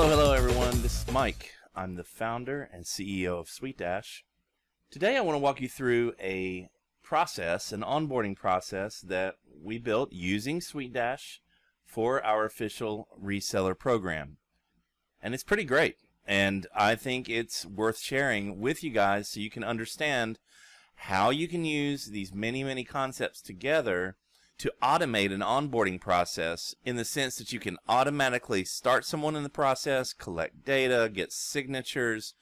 Hello, hello, everyone. This is Mike. I'm the founder and CEO of SuiteDash. Today, I want to walk you through a process, an onboarding process that we built using SuiteDash for our official reseller program. And it's pretty great. And I think it's worth sharing with you guys so you can understand how you can use these many, many concepts together to automate an onboarding process in the sense that you can automatically start someone in the process, collect data, get signatures,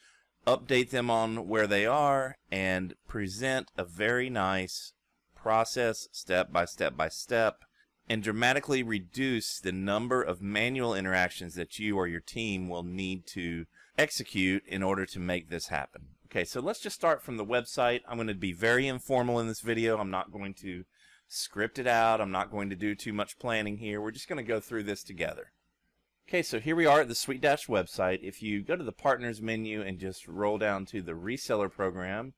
update them on where they are, and present a very nice process step by step by step and dramatically reduce the number of manual interactions that you or your team will need to execute in order to make this happen. Okay, so let's just start from the website. I'm going to be very informal in this video. I'm not going to script it out. I'm not going to do too much planning here. We're just going to go through this together. Okay, so here we are at the SuiteDash website. If you go to the Partners menu and just roll down to the Reseller Program,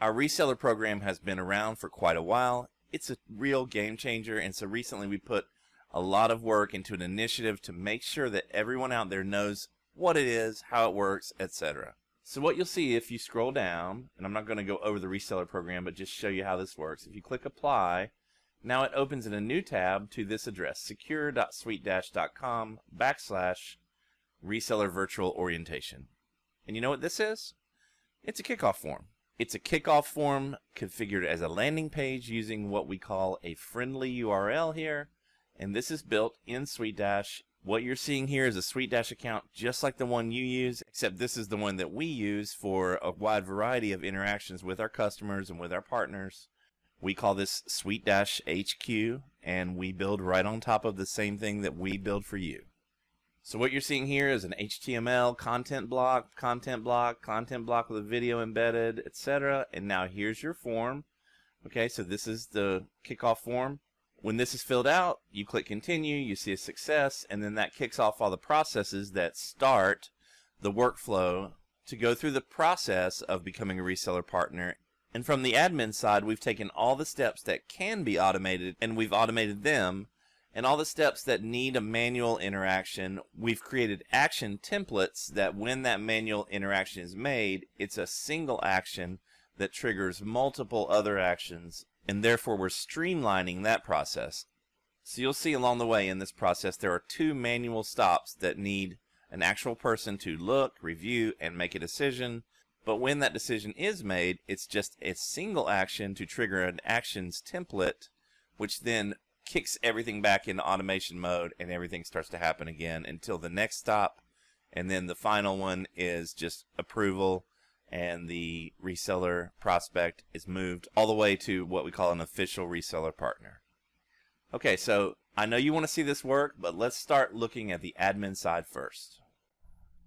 our Reseller Program has been around for quite a while. It's a real game changer, and so recently we put a lot of work into an initiative to make sure that everyone out there knows what it is, how it works, etc. So what you'll see if you scroll down, and I'm not going to go over the reseller program, but just show you how this works. If you click apply, now it opens in a new tab to this address, secure.suitedash.com backslash reseller virtual orientation. And you know what this is? It's a kickoff form. It's a kickoff form configured as a landing page using what we call a friendly URL here. And this is built in SuiteDash. What you're seeing here is a SuiteDash account just like the one you use, except this is the one that we use for a wide variety of interactions with our customers and with our partners. We call this SuiteDash HQ, and we build right on top of the same thing that we build for you. So what you're seeing here is an HTML content block, content block, content block with a video embedded, etc. And now here's your form. Okay, so this is the kickoff form. When this is filled out, you click continue, you see a success, and then that kicks off all the processes that start the workflow to go through the process of becoming a reseller partner and from the admin side, we've taken all the steps that can be automated and we've automated them. And all the steps that need a manual interaction, we've created action templates that when that manual interaction is made, it's a single action that triggers multiple other actions. And therefore, we're streamlining that process. So you'll see along the way in this process, there are two manual stops that need an actual person to look, review, and make a decision. But when that decision is made, it's just a single action to trigger an actions template, which then kicks everything back into automation mode and everything starts to happen again until the next stop. And then the final one is just approval and the reseller prospect is moved all the way to what we call an official reseller partner. Okay, so I know you want to see this work, but let's start looking at the admin side first.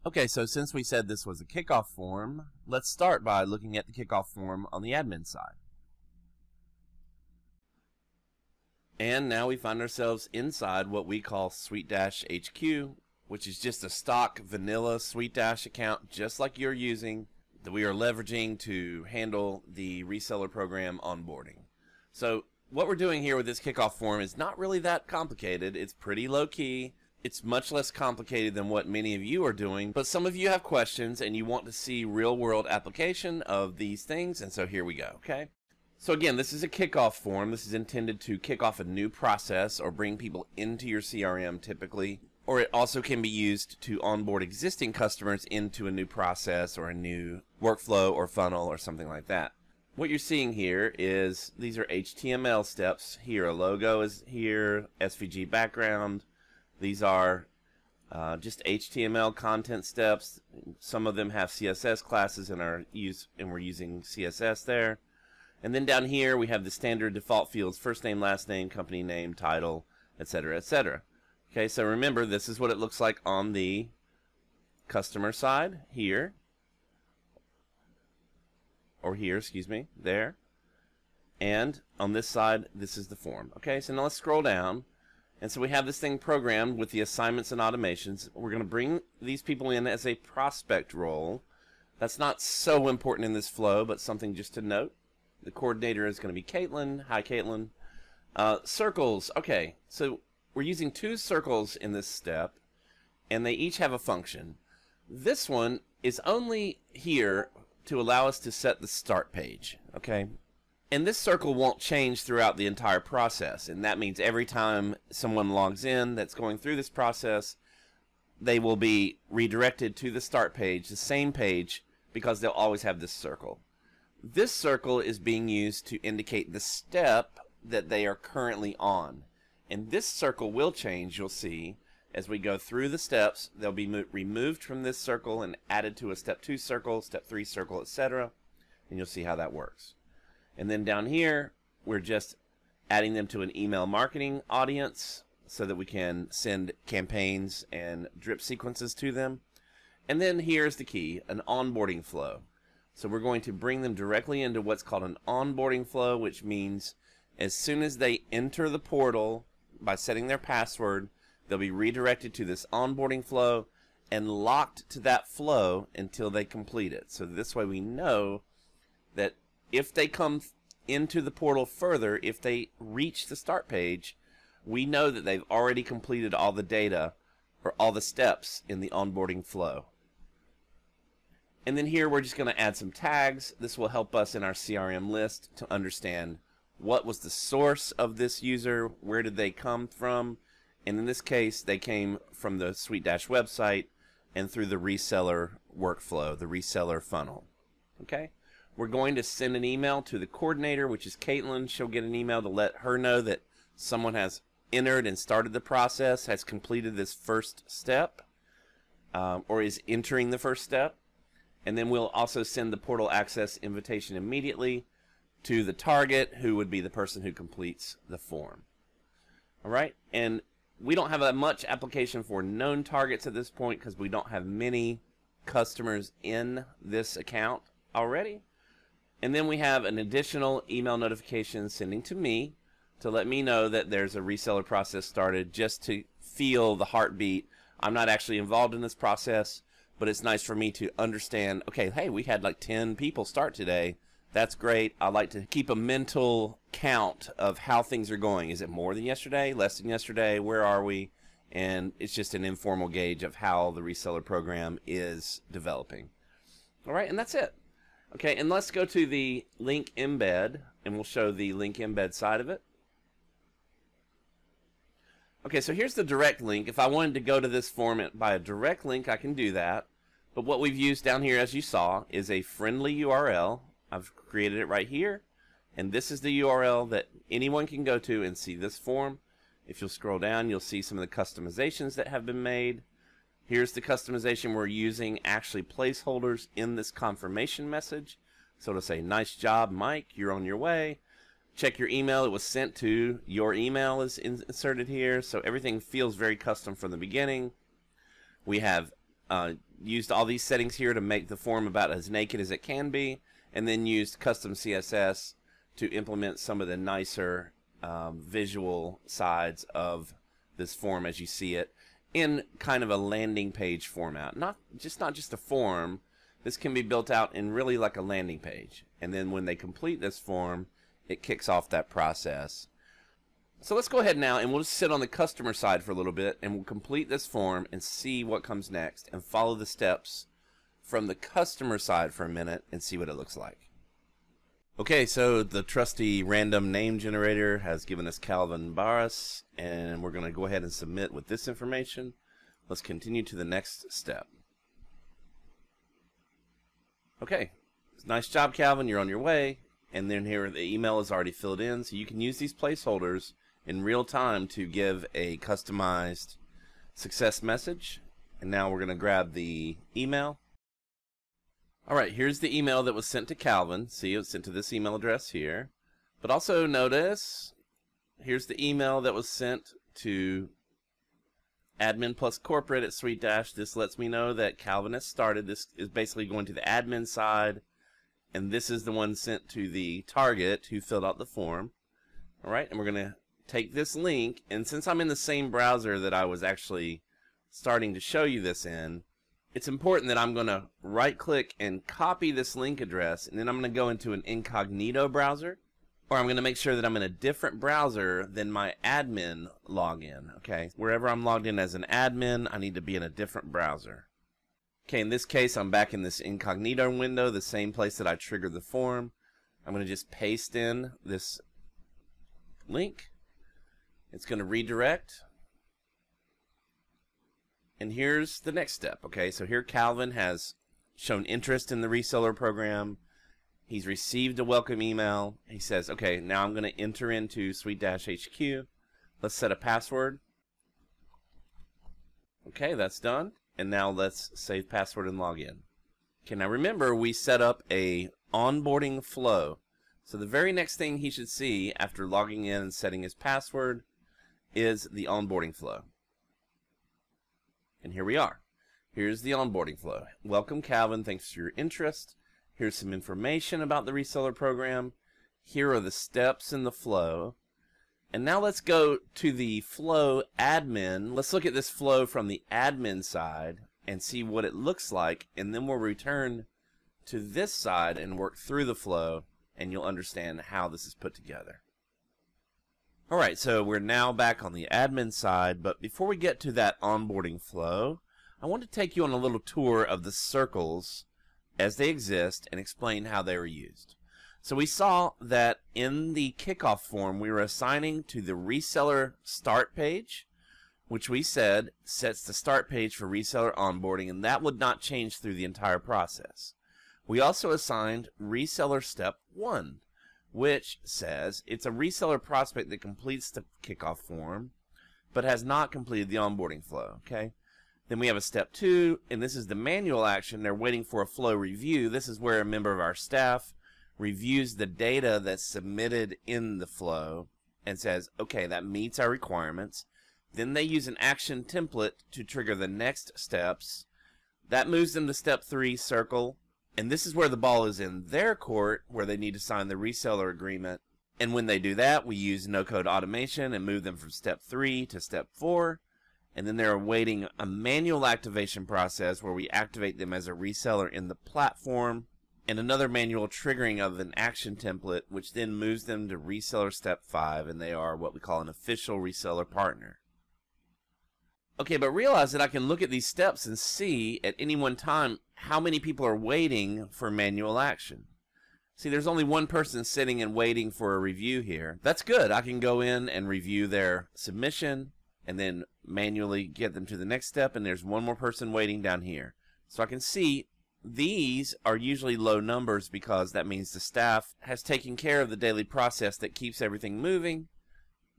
Okay, so since we said this was a kickoff form, let's start by looking at the kickoff form on the admin side. And now we find ourselves inside what we call SuiteDash HQ, which is just a stock vanilla SuiteDash account just like you're using that we are leveraging to handle the reseller program onboarding. So what we're doing here with this kickoff form is not really that complicated. It's pretty low key. It's much less complicated than what many of you are doing, but some of you have questions and you want to see real world application of these things, and so here we go, okay? So again, this is a kickoff form. This is intended to kick off a new process or bring people into your CRM typically, or it also can be used to onboard existing customers into a new process or a new workflow or funnel or something like that. What you're seeing here is these are HTML steps. Here a logo is here, SVG background, these are uh, just HTML content steps. Some of them have CSS classes and are used, and we're using CSS there. And then down here we have the standard default fields: first name, last name, company name, title, etc., etc. Okay, so remember this is what it looks like on the customer side here, or here, excuse me, there. And on this side, this is the form. Okay, so now let's scroll down and so we have this thing programmed with the assignments and automations. We're going to bring these people in as a prospect role. That's not so important in this flow, but something just to note. The coordinator is going to be Caitlin. Hi, Caitlin. Uh, circles. Okay, so we're using two circles in this step. and they each have a function. This one is only here to allow us to set the start page, okay? And this circle won't change throughout the entire process, and that means every time someone logs in that's going through this process, they will be redirected to the start page, the same page, because they'll always have this circle. This circle is being used to indicate the step that they are currently on. And this circle will change, you'll see, as we go through the steps. They'll be removed from this circle and added to a step 2 circle, step 3 circle, etc. And you'll see how that works. And then down here, we're just adding them to an email marketing audience so that we can send campaigns and drip sequences to them. And then here's the key, an onboarding flow. So we're going to bring them directly into what's called an onboarding flow, which means as soon as they enter the portal by setting their password, they'll be redirected to this onboarding flow and locked to that flow until they complete it. So this way we know that if they come into the portal further, if they reach the start page, we know that they've already completed all the data or all the steps in the onboarding flow. And then here we're just going to add some tags. This will help us in our CRM list to understand what was the source of this user, where did they come from, and in this case they came from the SuiteDash website and through the reseller workflow, the reseller funnel. Okay? We're going to send an email to the coordinator, which is Caitlin. She'll get an email to let her know that someone has entered and started the process, has completed this first step, um, or is entering the first step. And then we'll also send the portal access invitation immediately to the target, who would be the person who completes the form. All right, and we don't have a much application for known targets at this point because we don't have many customers in this account already. And then we have an additional email notification sending to me to let me know that there's a reseller process started just to feel the heartbeat. I'm not actually involved in this process, but it's nice for me to understand okay, hey, we had like 10 people start today that's great. I like to keep a mental count of how things are going. Is it more than yesterday? Less than yesterday? Where are we? And it's just an informal gauge of how the reseller program is developing. All right, and that's it. Okay, and let's go to the link embed, and we'll show the link embed side of it. Okay, so here's the direct link. If I wanted to go to this form by a direct link, I can do that. But what we've used down here, as you saw, is a friendly URL I've created it right here. And this is the URL that anyone can go to and see this form. If you'll scroll down, you'll see some of the customizations that have been made. Here's the customization we're using, actually placeholders in this confirmation message. So it'll say, nice job, Mike, you're on your way. Check your email, it was sent to, your email is inserted here. So everything feels very custom from the beginning. We have uh, used all these settings here to make the form about as naked as it can be and then used custom CSS to implement some of the nicer um, visual sides of this form as you see it in kind of a landing page format. Not just not just a form. This can be built out in really like a landing page. And then when they complete this form, it kicks off that process. So let's go ahead now and we'll just sit on the customer side for a little bit and we'll complete this form and see what comes next and follow the steps from the customer side for a minute and see what it looks like. Okay, so the trusty random name generator has given us Calvin Barras, and we're going to go ahead and submit with this information. Let's continue to the next step. Okay, nice job, Calvin. You're on your way. And then here, the email is already filled in, so you can use these placeholders in real time to give a customized success message. And now we're going to grab the email all right, here's the email that was sent to Calvin. See, it was sent to this email address here. But also notice, here's the email that was sent to admin plus corporate at SuiteDash. This lets me know that Calvin has started. This is basically going to the admin side. And this is the one sent to the target who filled out the form. All right, and we're going to take this link. And since I'm in the same browser that I was actually starting to show you this in, it's important that I'm going to right click and copy this link address and then I'm going to go into an incognito browser or I'm going to make sure that I'm in a different browser than my admin login. Okay, wherever I'm logged in as an admin, I need to be in a different browser. Okay, in this case, I'm back in this incognito window, the same place that I triggered the form. I'm going to just paste in this link. It's going to redirect. And here's the next step. Okay, so here Calvin has shown interest in the reseller program. He's received a welcome email. He says, okay, now I'm going to enter into SuiteDash HQ. Let's set a password. Okay, that's done. And now let's save password and log in. Okay, now remember we set up a onboarding flow. So the very next thing he should see after logging in and setting his password is the onboarding flow. And here we are. Here's the onboarding flow. Welcome Calvin, thanks for your interest. Here's some information about the reseller program. Here are the steps in the flow. And now let's go to the flow admin. Let's look at this flow from the admin side and see what it looks like. And then we'll return to this side and work through the flow and you'll understand how this is put together. Alright, so we're now back on the admin side, but before we get to that onboarding flow, I want to take you on a little tour of the circles as they exist and explain how they were used. So we saw that in the kickoff form, we were assigning to the reseller start page, which we said sets the start page for reseller onboarding, and that would not change through the entire process. We also assigned reseller step one, which says it's a reseller prospect that completes the kickoff form, but has not completed the onboarding flow. Okay. Then we have a step two, and this is the manual action. They're waiting for a flow review. This is where a member of our staff reviews the data that's submitted in the flow and says, okay, that meets our requirements. Then they use an action template to trigger the next steps. That moves them to step three circle. And this is where the ball is in their court, where they need to sign the reseller agreement. And when they do that, we use no code automation and move them from step three to step four and then they're awaiting a manual activation process where we activate them as a reseller in the platform and another manual triggering of an action template which then moves them to reseller step 5 and they are what we call an official reseller partner. Okay, but realize that I can look at these steps and see at any one time how many people are waiting for manual action. See, there's only one person sitting and waiting for a review here. That's good. I can go in and review their submission, and then manually get them to the next step and there's one more person waiting down here. So I can see these are usually low numbers because that means the staff has taken care of the daily process that keeps everything moving.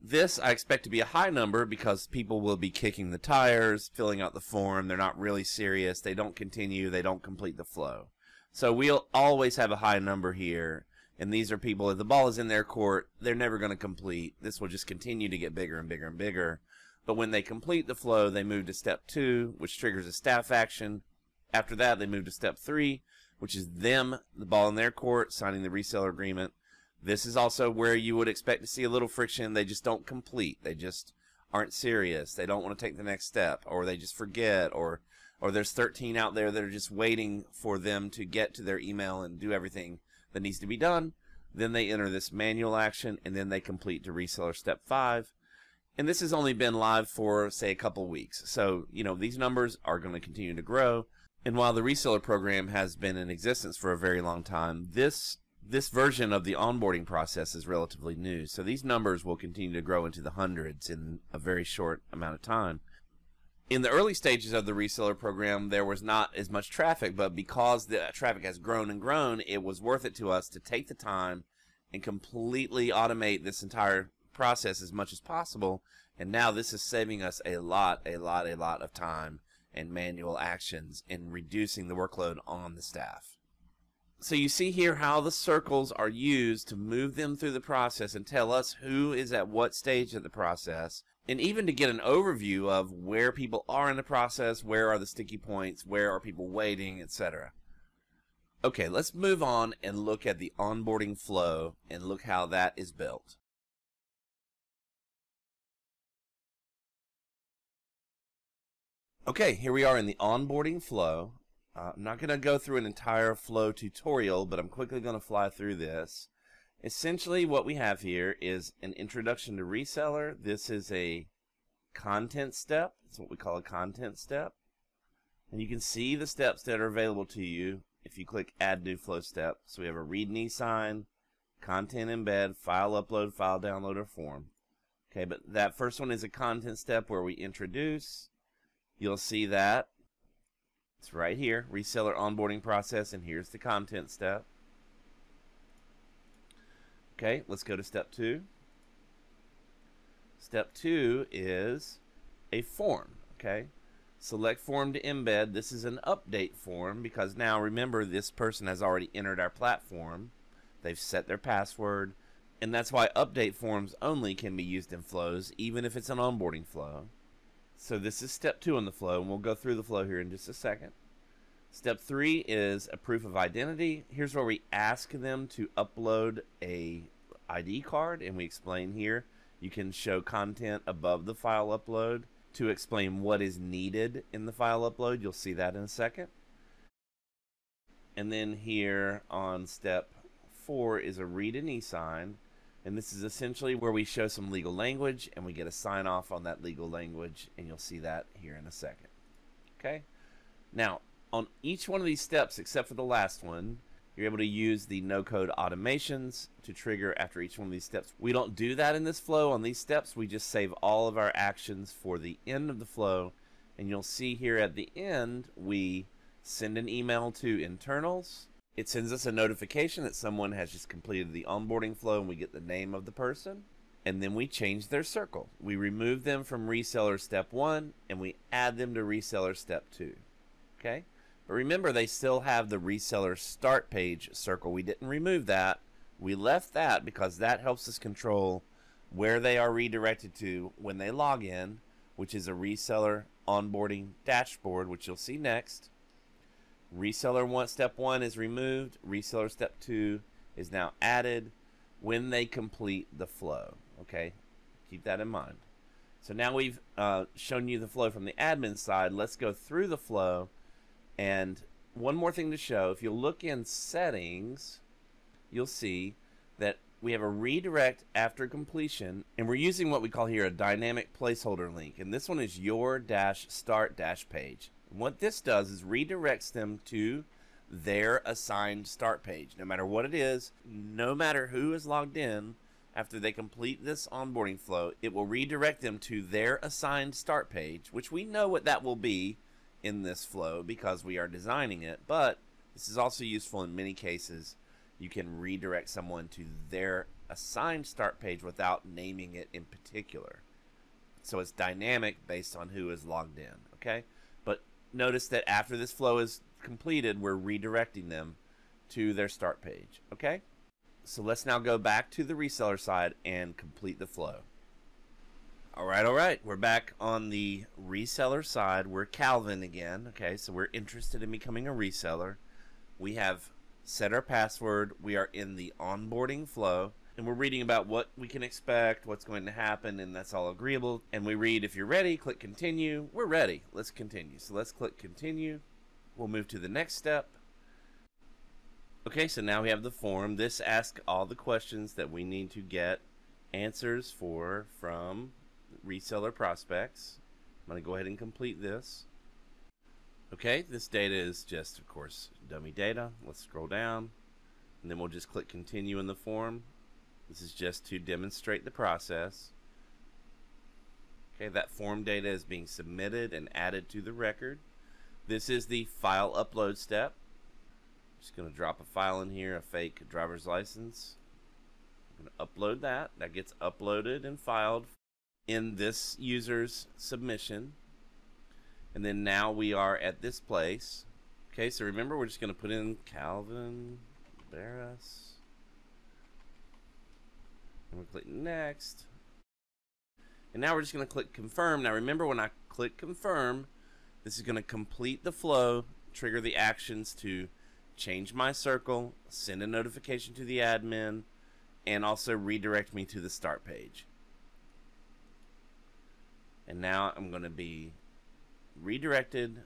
This I expect to be a high number because people will be kicking the tires, filling out the form, they're not really serious, they don't continue, they don't complete the flow. So we'll always have a high number here. And these are people, if the ball is in their court, they're never going to complete. This will just continue to get bigger and bigger and bigger. But when they complete the flow, they move to step two, which triggers a staff action. After that, they move to step three, which is them, the ball in their court, signing the reseller agreement. This is also where you would expect to see a little friction. They just don't complete. They just aren't serious. They don't want to take the next step, or they just forget, or or there's 13 out there that are just waiting for them to get to their email and do everything that needs to be done. Then they enter this manual action, and then they complete to reseller step five and this has only been live for say a couple weeks so you know these numbers are going to continue to grow and while the reseller program has been in existence for a very long time this this version of the onboarding process is relatively new so these numbers will continue to grow into the hundreds in a very short amount of time in the early stages of the reseller program there was not as much traffic but because the traffic has grown and grown it was worth it to us to take the time and completely automate this entire process as much as possible. And now this is saving us a lot, a lot, a lot of time and manual actions in reducing the workload on the staff. So you see here how the circles are used to move them through the process and tell us who is at what stage of the process and even to get an overview of where people are in the process, where are the sticky points, where are people waiting, etc. Okay, let's move on and look at the onboarding flow and look how that is built. Okay, here we are in the onboarding flow. Uh, I'm not going to go through an entire flow tutorial, but I'm quickly going to fly through this. Essentially, what we have here is an introduction to reseller. This is a content step. It's what we call a content step. And you can see the steps that are available to you if you click add new flow step. So we have a read and e-sign, content embed, file upload, file download, or form. Okay, but that first one is a content step where we introduce. You'll see that. It's right here, reseller onboarding process, and here's the content step. Okay, let's go to step two. Step two is a form, okay? Select form to embed. This is an update form because now remember this person has already entered our platform. They've set their password, and that's why update forms only can be used in flows, even if it's an onboarding flow. So this is step two in the flow, and we'll go through the flow here in just a second. Step three is a proof of identity. Here's where we ask them to upload a ID card, and we explain here. You can show content above the file upload to explain what is needed in the file upload. You'll see that in a second. And then here on step four is a read and e-sign. And this is essentially where we show some legal language and we get a sign off on that legal language. And you'll see that here in a second. Okay. Now, on each one of these steps, except for the last one, you're able to use the no code automations to trigger after each one of these steps. We don't do that in this flow on these steps. We just save all of our actions for the end of the flow. And you'll see here at the end, we send an email to internals it sends us a notification that someone has just completed the onboarding flow and we get the name of the person. And then we change their circle. We remove them from reseller step one and we add them to reseller step two. Okay? But remember, they still have the reseller start page circle. We didn't remove that. We left that because that helps us control where they are redirected to when they log in, which is a reseller onboarding dashboard, which you'll see next. Reseller one step one is removed. Reseller step two is now added when they complete the flow. Okay, keep that in mind. So now we've uh, shown you the flow from the admin side. Let's go through the flow. And one more thing to show. If you look in settings, you'll see that we have a redirect after completion. And we're using what we call here a dynamic placeholder link. And this one is your dash start dash page. What this does is redirects them to their assigned start page, no matter what it is, no matter who is logged in. After they complete this onboarding flow, it will redirect them to their assigned start page, which we know what that will be in this flow because we are designing it. But this is also useful in many cases. You can redirect someone to their assigned start page without naming it in particular. So it's dynamic based on who is logged in. Okay notice that after this flow is completed, we're redirecting them to their start page. Okay? So let's now go back to the reseller side and complete the flow. All right, all right. We're back on the reseller side. We're Calvin again. Okay, so we're interested in becoming a reseller. We have set our password. We are in the onboarding flow and we're reading about what we can expect, what's going to happen, and that's all agreeable. And we read, if you're ready, click continue. We're ready. Let's continue. So let's click continue. We'll move to the next step. Okay, so now we have the form. This asks all the questions that we need to get answers for from reseller prospects. I'm going to go ahead and complete this. Okay, this data is just, of course, dummy data. Let's scroll down, and then we'll just click continue in the form. This is just to demonstrate the process. Okay, that form data is being submitted and added to the record. This is the file upload step. I'm Just going to drop a file in here, a fake driver's license. I'm going to upload that. That gets uploaded and filed in this user's submission. And then now we are at this place. Okay, so remember we're just going to put in Calvin Barras. And we click next. And now we're just going to click confirm. Now remember when I click confirm, this is going to complete the flow, trigger the actions to change my circle, send a notification to the admin, and also redirect me to the start page. And now I'm going to be redirected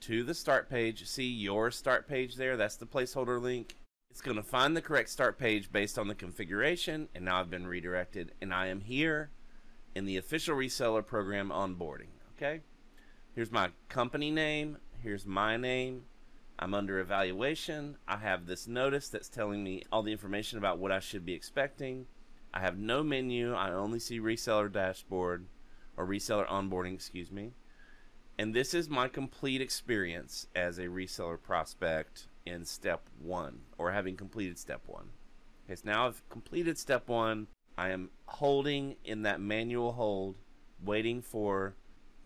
to the start page. See your start page there? That's the placeholder link. It's going to find the correct start page based on the configuration, and now I've been redirected, and I am here in the official reseller program onboarding. Okay, here's my company name, here's my name. I'm under evaluation. I have this notice that's telling me all the information about what I should be expecting. I have no menu. I only see reseller dashboard or reseller onboarding, excuse me. And this is my complete experience as a reseller prospect in step one or having completed step one. Okay, so now I've completed step one. I am holding in that manual hold, waiting for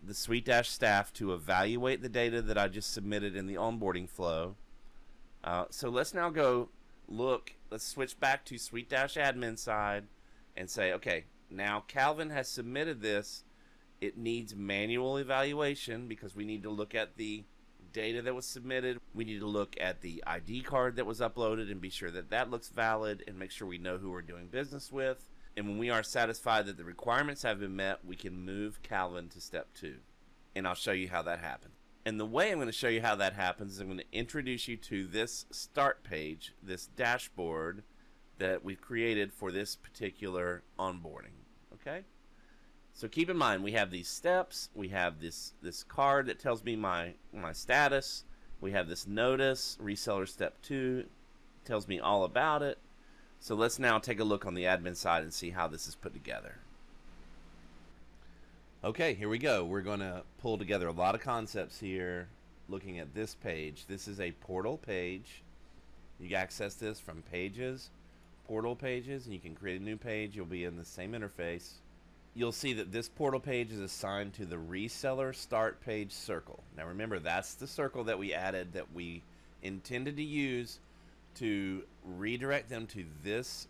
the SuiteDash staff to evaluate the data that I just submitted in the onboarding flow. Uh, so let's now go look, let's switch back to SuiteDash admin side and say, okay, now Calvin has submitted this. It needs manual evaluation because we need to look at the data that was submitted. We need to look at the ID card that was uploaded and be sure that that looks valid and make sure we know who we're doing business with. And when we are satisfied that the requirements have been met, we can move Calvin to step two. And I'll show you how that happens. And the way I'm going to show you how that happens is I'm going to introduce you to this start page, this dashboard that we've created for this particular onboarding. Okay? So keep in mind we have these steps, we have this this card that tells me my my status, we have this notice, reseller step 2 tells me all about it. So let's now take a look on the admin side and see how this is put together. Okay, here we go. We're going to pull together a lot of concepts here looking at this page. This is a portal page. You access this from pages, portal pages, and you can create a new page. You'll be in the same interface you'll see that this portal page is assigned to the reseller start page circle. Now remember, that's the circle that we added that we intended to use to redirect them to this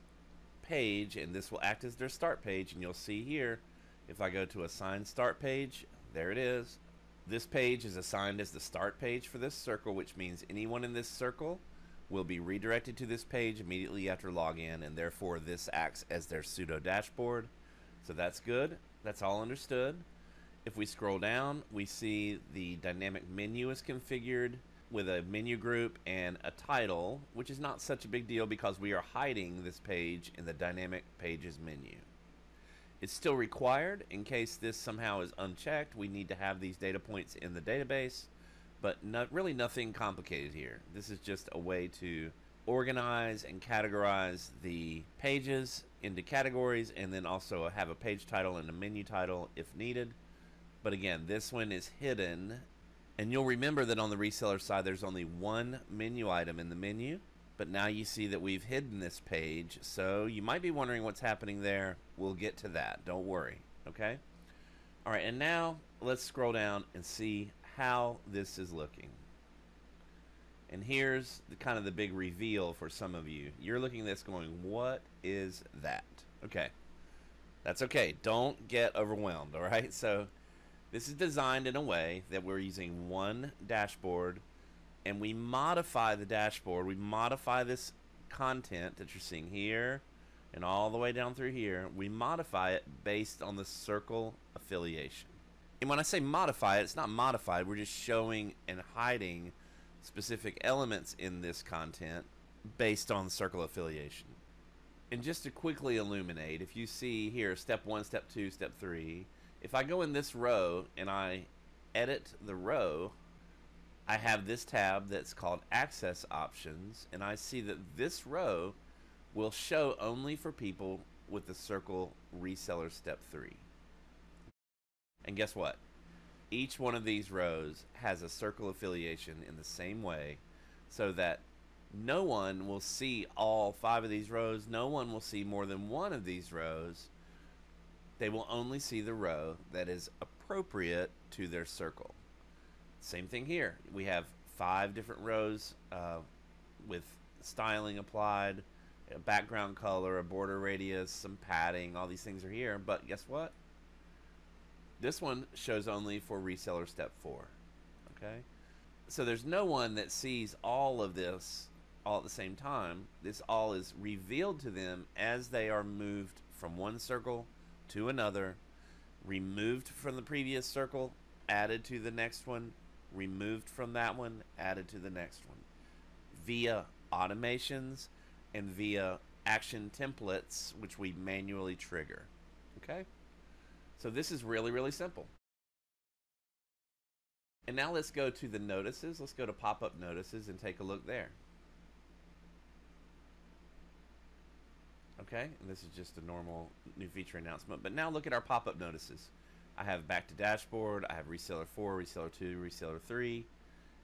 page, and this will act as their start page. And you'll see here, if I go to assign start page, there it is. This page is assigned as the start page for this circle, which means anyone in this circle will be redirected to this page immediately after login, and therefore this acts as their pseudo dashboard. So that's good. That's all understood. If we scroll down, we see the dynamic menu is configured with a menu group and a title, which is not such a big deal because we are hiding this page in the dynamic pages menu. It's still required in case this somehow is unchecked. We need to have these data points in the database, but not, really nothing complicated here. This is just a way to organize and categorize the pages into categories and then also have a page title and a menu title if needed. But again, this one is hidden. And you'll remember that on the reseller side, there's only one menu item in the menu. But now you see that we've hidden this page. So you might be wondering what's happening there. We'll get to that. Don't worry. Okay? All right, and now let's scroll down and see how this is looking. And here's the kind of the big reveal for some of you. You're looking at this going, what is that? Okay. That's okay. Don't get overwhelmed, all right? So this is designed in a way that we're using one dashboard and we modify the dashboard. We modify this content that you're seeing here and all the way down through here. We modify it based on the circle affiliation. And when I say modify it, it's not modified. We're just showing and hiding specific elements in this content based on circle affiliation. And just to quickly illuminate, if you see here step one, step two, step three, if I go in this row and I edit the row, I have this tab that's called access options and I see that this row will show only for people with the circle reseller step three. And guess what? Each one of these rows has a circle affiliation in the same way so that no one will see all five of these rows. No one will see more than one of these rows. They will only see the row that is appropriate to their circle. Same thing here. We have five different rows uh, with styling applied, a background color, a border radius, some padding. All these things are here. But guess what? This one shows only for reseller step four. Okay? So there's no one that sees all of this all at the same time. This all is revealed to them as they are moved from one circle to another, removed from the previous circle, added to the next one, removed from that one, added to the next one, via automations and via action templates, which we manually trigger. Okay? So this is really, really simple. And now let's go to the notices. Let's go to pop up notices and take a look there. Okay, and this is just a normal new feature announcement. But now look at our pop up notices. I have back to dashboard, I have reseller 4, reseller 2, reseller 3.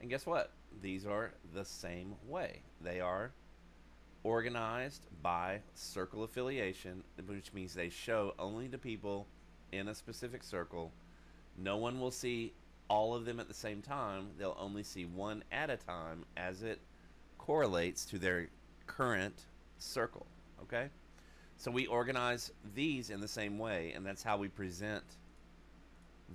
And guess what? These are the same way. They are organized by circle affiliation, which means they show only to people in a specific circle. No one will see all of them at the same time. They'll only see one at a time as it correlates to their current circle. Okay? So we organize these in the same way, and that's how we present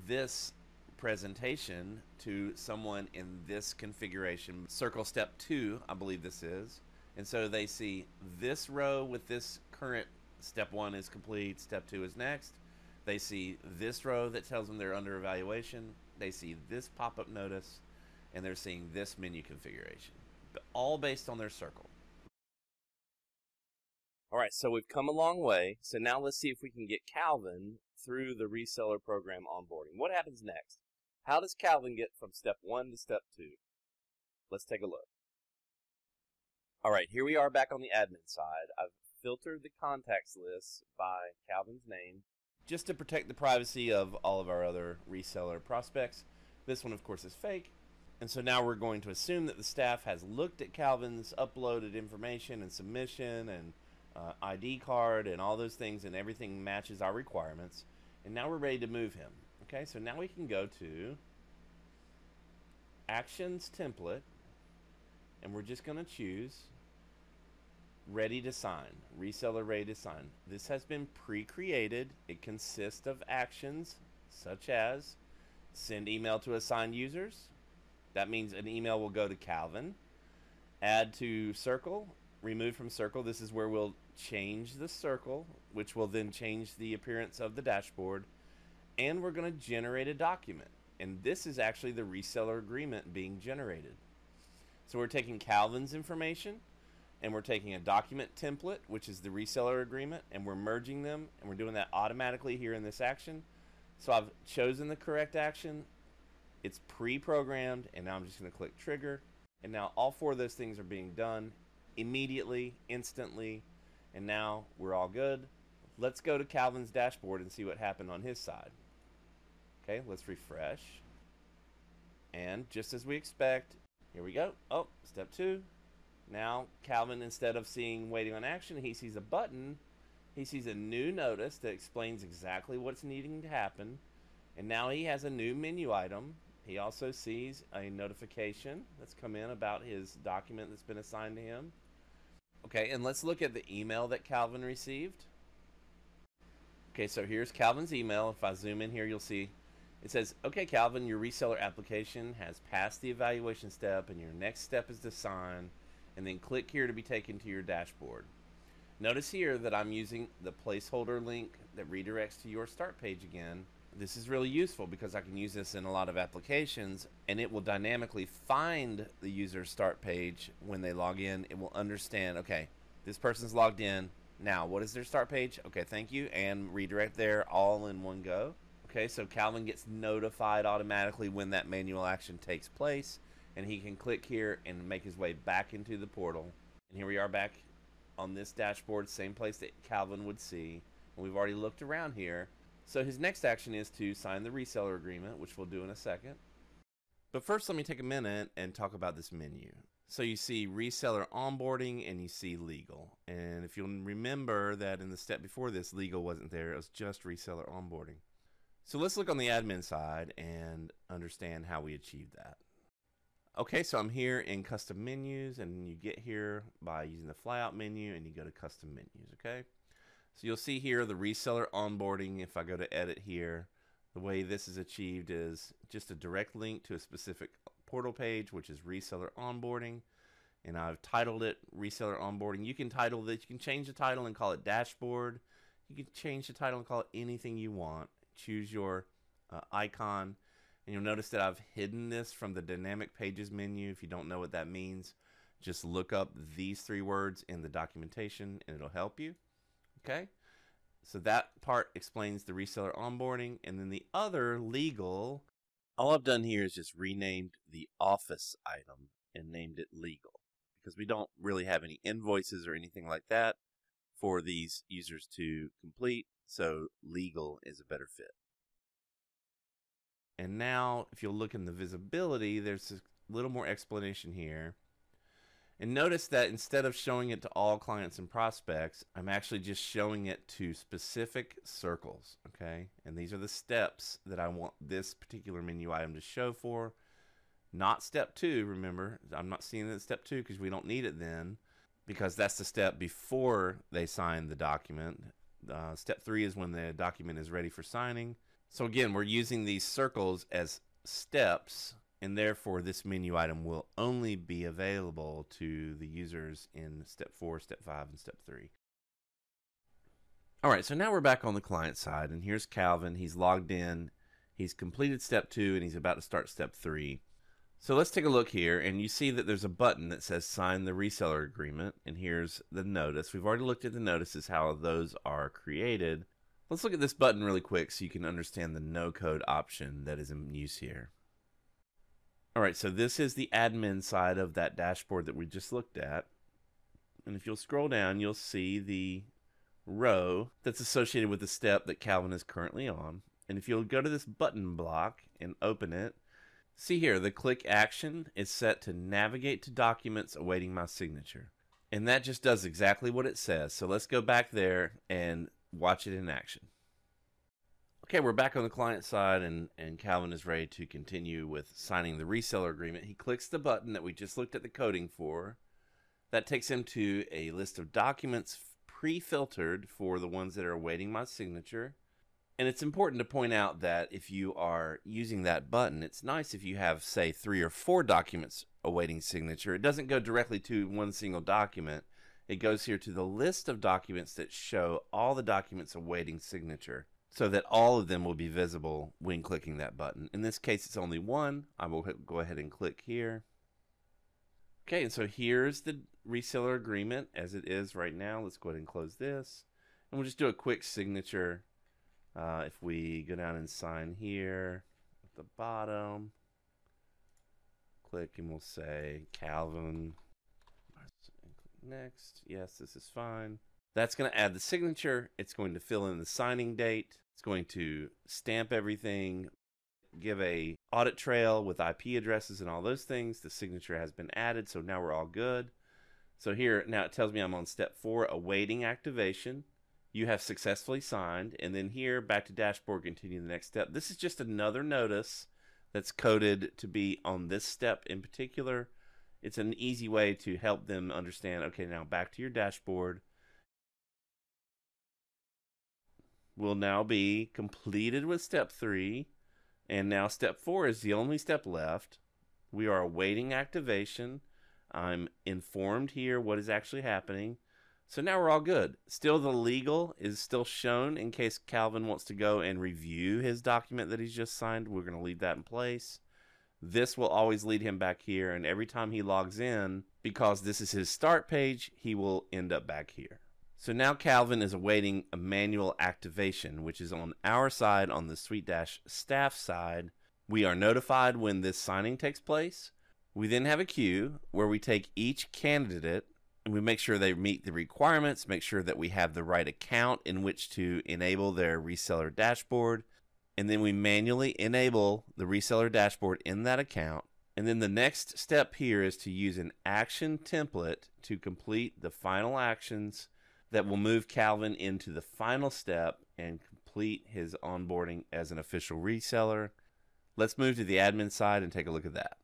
this presentation to someone in this configuration. Circle step two, I believe this is. And so they see this row with this current step one is complete, step two is next. They see this row that tells them they're under evaluation. They see this pop up notice, and they're seeing this menu configuration, all based on their circle. All right, so we've come a long way. So now let's see if we can get Calvin through the reseller program onboarding. What happens next? How does Calvin get from step one to step two? Let's take a look. All right, here we are back on the admin side. I've filtered the contacts list by Calvin's name just to protect the privacy of all of our other reseller prospects. This one, of course, is fake. And so now we're going to assume that the staff has looked at Calvin's uploaded information and submission and uh, ID card and all those things, and everything matches our requirements. And now we're ready to move him. Okay, so now we can go to Actions Template, and we're just going to choose Ready to Sign, Reseller Ready to Sign. This has been pre-created. It consists of actions such as send email to assigned users. That means an email will go to Calvin. Add to circle, remove from circle. This is where we'll change the circle, which will then change the appearance of the dashboard. And we're going to generate a document. And this is actually the reseller agreement being generated. So we're taking Calvin's information and we're taking a document template, which is the reseller agreement, and we're merging them, and we're doing that automatically here in this action. So I've chosen the correct action. It's pre-programmed, and now I'm just going to click trigger. And now all four of those things are being done immediately, instantly, and now we're all good. Let's go to Calvin's dashboard and see what happened on his side. Okay, let's refresh. And just as we expect, here we go. Oh, step two. Now, Calvin, instead of seeing waiting on action, he sees a button. He sees a new notice that explains exactly what's needing to happen. And now he has a new menu item. He also sees a notification that's come in about his document that's been assigned to him. Okay, and let's look at the email that Calvin received. Okay, so here's Calvin's email. If I zoom in here, you'll see it says, okay, Calvin, your reseller application has passed the evaluation step, and your next step is to sign, and then click here to be taken to your dashboard. Notice here that I'm using the placeholder link that redirects to your start page again. This is really useful because I can use this in a lot of applications and it will dynamically find the user's start page when they log in. It will understand, okay, this person's logged in. Now, what is their start page? Okay, thank you. And redirect there all in one go. Okay, so Calvin gets notified automatically when that manual action takes place, and he can click here and make his way back into the portal. And here we are back on this dashboard, same place that Calvin would see. And we've already looked around here. So his next action is to sign the reseller agreement, which we'll do in a second. But first, let me take a minute and talk about this menu. So you see reseller onboarding and you see legal. And if you'll remember that in the step before this, legal wasn't there, it was just reseller onboarding. So let's look on the admin side and understand how we achieved that. Okay, so I'm here in custom menus and you get here by using the flyout menu and you go to custom menus, okay? So you'll see here the reseller onboarding. If I go to edit here, the way this is achieved is just a direct link to a specific portal page, which is reseller onboarding. And I've titled it reseller onboarding. You can title this, you can change the title and call it dashboard. You can change the title and call it anything you want choose your uh, icon and you'll notice that I've hidden this from the dynamic pages menu if you don't know what that means just look up these three words in the documentation and it'll help you. Okay? So that part explains the reseller onboarding. And then the other legal, all I've done here is just renamed the office item and named it legal because we don't really have any invoices or anything like that for these users to complete. So legal is a better fit. And now, if you'll look in the visibility, there's a little more explanation here. And notice that instead of showing it to all clients and prospects, I'm actually just showing it to specific circles, okay? And these are the steps that I want this particular menu item to show for. Not step two, remember. I'm not seeing it at step two because we don't need it then because that's the step before they sign the document. Uh, step three is when the document is ready for signing. So again, we're using these circles as steps and therefore this menu item will only be available to the users in step 4, step 5, and step 3. All right, so now we're back on the client side, and here's Calvin. He's logged in, he's completed step 2, and he's about to start step 3. So let's take a look here, and you see that there's a button that says sign the reseller agreement, and here's the notice. We've already looked at the notices, how those are created. Let's look at this button really quick so you can understand the no code option that is in use here. All right, so this is the admin side of that dashboard that we just looked at. And if you'll scroll down, you'll see the row that's associated with the step that Calvin is currently on. And if you'll go to this button block and open it, see here, the click action is set to navigate to documents awaiting my signature. And that just does exactly what it says. So let's go back there and watch it in action. Okay, we're back on the client side, and, and Calvin is ready to continue with signing the reseller agreement. He clicks the button that we just looked at the coding for. That takes him to a list of documents pre filtered for the ones that are awaiting my signature. And it's important to point out that if you are using that button, it's nice if you have, say, three or four documents awaiting signature. It doesn't go directly to one single document, it goes here to the list of documents that show all the documents awaiting signature so that all of them will be visible when clicking that button. In this case, it's only one. I will go ahead and click here. Okay, and so here's the reseller agreement as it is right now. Let's go ahead and close this. And we'll just do a quick signature. Uh, if we go down and sign here at the bottom, click and we'll say Calvin. Next. Yes, this is fine. That's going to add the signature. It's going to fill in the signing date. It's going to stamp everything, give a audit trail with IP addresses and all those things. The signature has been added, so now we're all good. So here now it tells me I'm on step four, awaiting activation. You have successfully signed, and then here back to dashboard, continue the next step. This is just another notice that's coded to be on this step in particular. It's an easy way to help them understand. Okay, now back to your dashboard will now be completed with step three. And now step four is the only step left. We are awaiting activation. I'm informed here what is actually happening. So now we're all good. Still, the legal is still shown in case Calvin wants to go and review his document that he's just signed. We're going to leave that in place. This will always lead him back here, and every time he logs in, because this is his start page, he will end up back here. So now Calvin is awaiting a manual activation, which is on our side on the SuiteDash staff side. We are notified when this signing takes place. We then have a queue where we take each candidate and we make sure they meet the requirements, make sure that we have the right account in which to enable their reseller dashboard, and then we manually enable the reseller dashboard in that account. And then the next step here is to use an action template to complete the final actions that will move Calvin into the final step and complete his onboarding as an official reseller. Let's move to the admin side and take a look at that.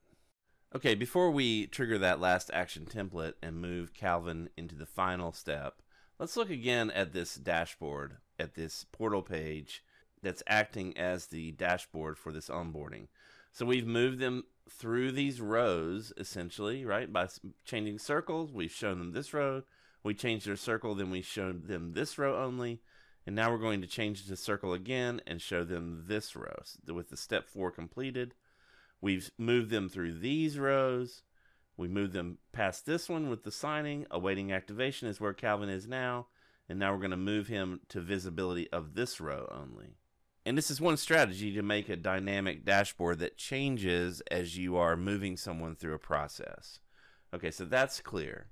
Okay, before we trigger that last action template and move Calvin into the final step, let's look again at this dashboard, at this portal page that's acting as the dashboard for this onboarding. So we've moved them through these rows essentially, right? By changing circles, we've shown them this row, we changed their circle, then we showed them this row only. And now we're going to change the circle again and show them this row. So with the step four completed, we've moved them through these rows. We move them past this one with the signing. Awaiting activation is where Calvin is now. And now we're going to move him to visibility of this row only. And this is one strategy to make a dynamic dashboard that changes as you are moving someone through a process. Okay, so that's clear.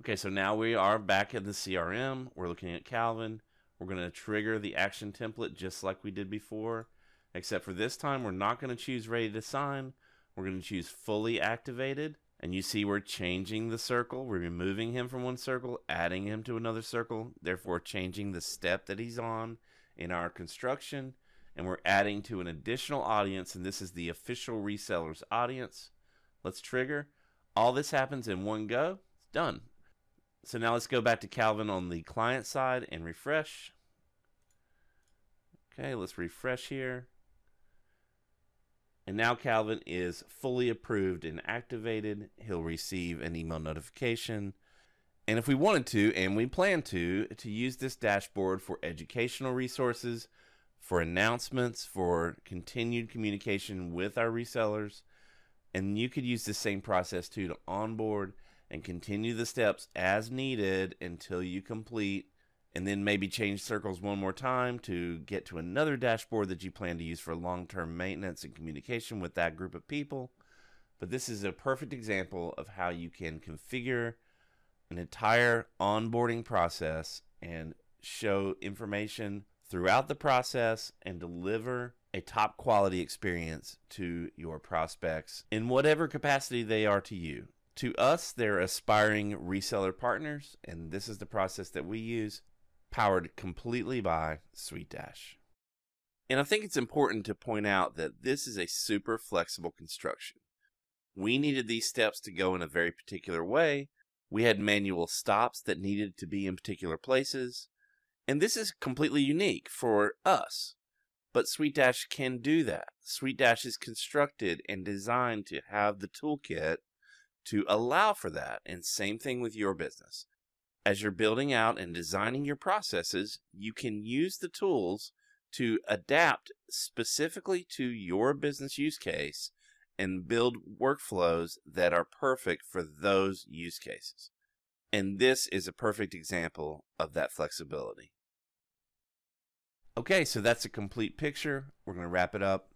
Okay, so now we are back in the CRM. We're looking at Calvin. We're going to trigger the action template just like we did before, except for this time we're not going to choose ready to sign. We're going to choose fully activated. And you see we're changing the circle. We're removing him from one circle, adding him to another circle, therefore changing the step that he's on in our construction. And we're adding to an additional audience, and this is the official resellers audience. Let's trigger. All this happens in one go. It's done. So now let's go back to Calvin on the client side and refresh. Okay, let's refresh here. And now Calvin is fully approved and activated. He'll receive an email notification. And if we wanted to, and we plan to, to use this dashboard for educational resources, for announcements, for continued communication with our resellers. And you could use the same process too to onboard and continue the steps as needed until you complete and then maybe change circles one more time to get to another dashboard that you plan to use for long-term maintenance and communication with that group of people. But this is a perfect example of how you can configure an entire onboarding process and show information throughout the process and deliver a top quality experience to your prospects in whatever capacity they are to you. To us, they're aspiring reseller partners, and this is the process that we use, powered completely by SuiteDash. And I think it's important to point out that this is a super flexible construction. We needed these steps to go in a very particular way. We had manual stops that needed to be in particular places. And this is completely unique for us. But SuiteDash can do that. SuiteDash is constructed and designed to have the toolkit to allow for that. And same thing with your business. As you're building out and designing your processes, you can use the tools to adapt specifically to your business use case and build workflows that are perfect for those use cases. And this is a perfect example of that flexibility. Okay, so that's a complete picture. We're going to wrap it up.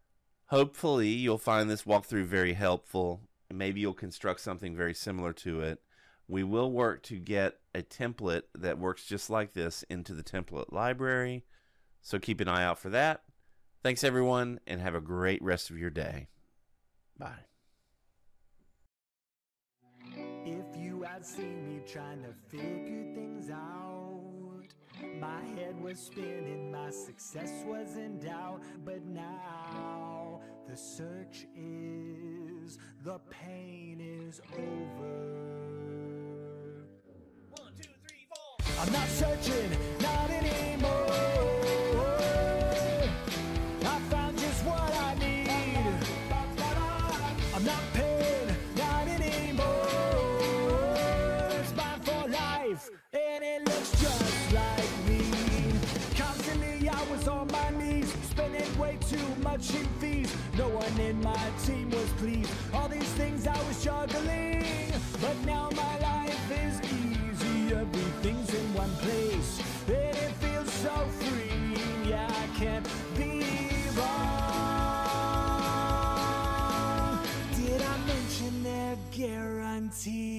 Hopefully, you'll find this walkthrough very helpful maybe you'll construct something very similar to it. We will work to get a template that works just like this into the template library. So keep an eye out for that. Thanks, everyone, and have a great rest of your day. Bye. If you had seen me trying to figure things out, my head was spinning, my success was in doubt, but now the search is, the pain is over. One, two, three, four. I'm not searching, not anymore. Too fees. No one in my team was pleased. All these things I was juggling, but now my life is easy. Everything's in one place, and it feels so free. Yeah, I can't be wrong. Did I mention their guarantee?